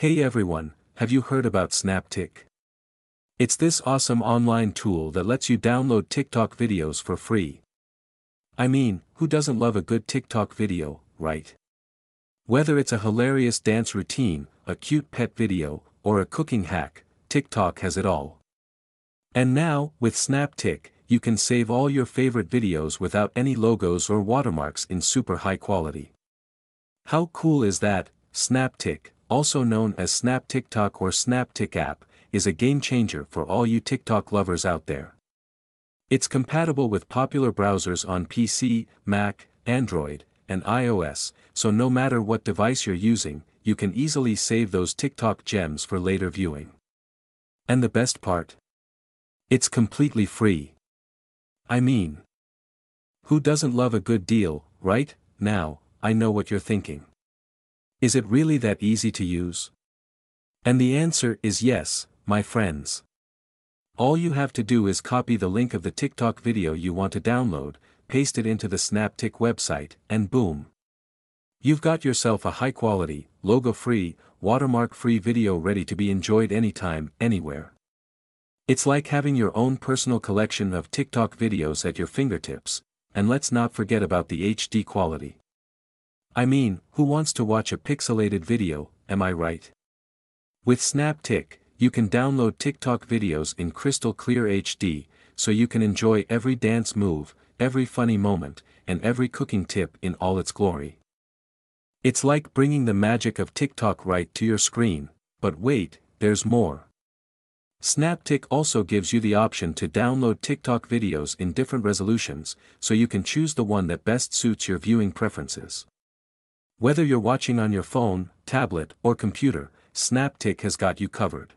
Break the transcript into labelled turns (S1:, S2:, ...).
S1: Hey everyone, have you heard about SnapTik? It's this awesome online tool that lets you download TikTok videos for free. I mean, who doesn't love a good TikTok video, right? Whether it's a hilarious dance routine, a cute pet video, or a cooking hack, TikTok has it all. And now, with SnapTik, you can save all your favorite videos without any logos or watermarks in super high quality. How cool is that? SnapTik, also known as Snap TikTok or Snap Tik app, is a game changer for all you TikTok lovers out there. It's compatible with popular browsers on PC, Mac, Android, and iOS, so no matter what device you're using, you can easily save those TikTok gems for later viewing. And the best part? It's completely free. I mean, who doesn't love a good deal, right? Now, I know what you're thinking. Is it really that easy to use? And the answer is yes, my friends. All you have to do is copy the link of the TikTok video you want to download, paste it into the SnapTik website, and boom. You've got yourself a high-quality, logo-free, watermark-free video ready to be enjoyed anytime, anywhere. It's like having your own personal collection of TikTok videos at your fingertips, and let's not forget about the HD quality. I mean, who wants to watch a pixelated video, am I right? With SnapTik, you can download TikTok videos in crystal clear HD, so you can enjoy every dance move, every funny moment, and every cooking tip in all its glory. It's like bringing the magic of TikTok right to your screen, but wait, there's more. SnapTik also gives you the option to download TikTok videos in different resolutions, so you can choose the one that best suits your viewing preferences. Whether you're watching on your phone, tablet, or computer, SnapTik has got you covered.